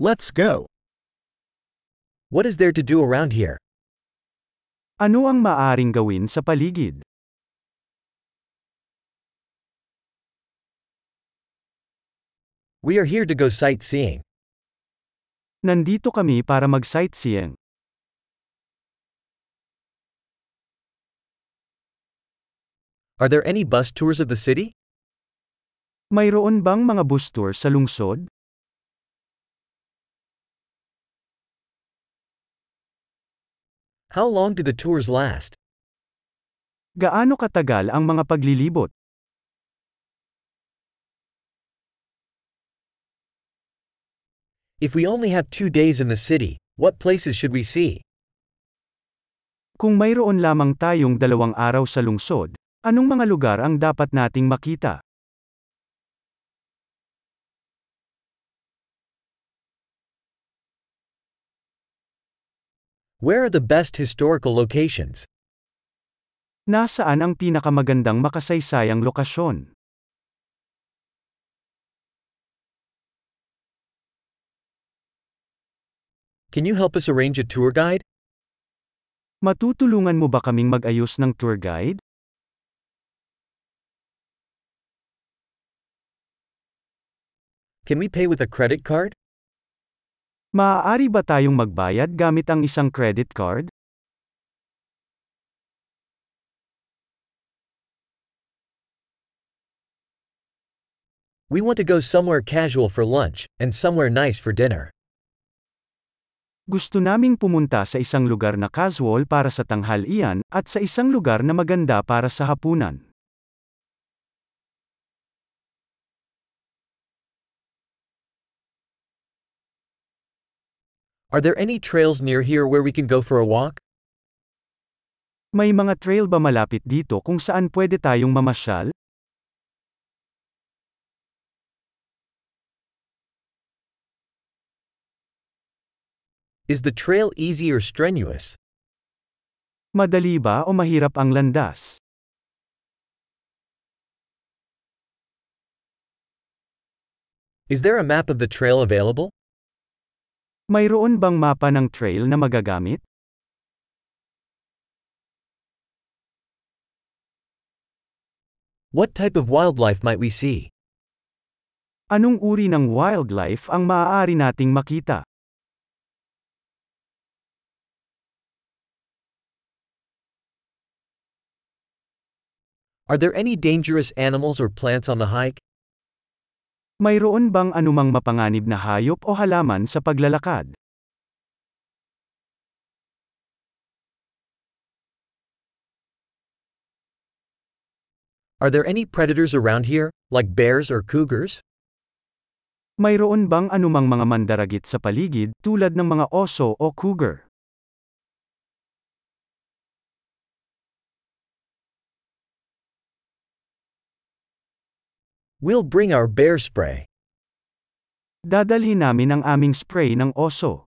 Let's go. What is there to do around here? Ano ang maaring gawin sa paligid? We are here to go sightseeing. Nandito kami para mag-sightseeing. Are there any bus tours of the city? Mayroon bang mga bus tour sa lungsod? How long do the tours last? Gaano katagal ang mga paglilibot? If we only have two days in the city, what places should we see? Kung mayroon lamang tayong dalawang araw sa lungsod, anong mga lugar ang dapat nating makita? Where are the best historical locations? Nasaan ang pinakamagandang makasaysayang lokasyon? Can you help us arrange a tour guide? Matutulungan mo ba kaming mag-ayos ng tour guide? Can we pay with a credit card? Maaari ba tayong magbayad gamit ang isang credit card? We want to go somewhere casual for lunch, and somewhere nice for dinner. Gusto naming pumunta sa isang lugar na casual para sa tanghalian, at sa isang lugar na maganda para sa hapunan. Are there any trails near here where we can go for a walk? May mga trail ba malapit dito kung saan pwede tayong mamasyal? Is the trail easy or strenuous? Madali ba o mahirap ang landas? Is there a map of the trail available? Mayroon bang mapa ng trail na magagamit? What type of wildlife might we see? Anong uri ng wildlife ang maaari nating makita? Are there any dangerous animals or plants on the hike? Mayroon bang anumang mapanganib na hayop o halaman sa paglalakad? Are there any predators around here, like bears or cougars? Mayroon bang anumang mga mandaragit sa paligid tulad ng mga oso o cougar? We'll bring our bear spray. Dadalhin namin ang aming spray ng oso.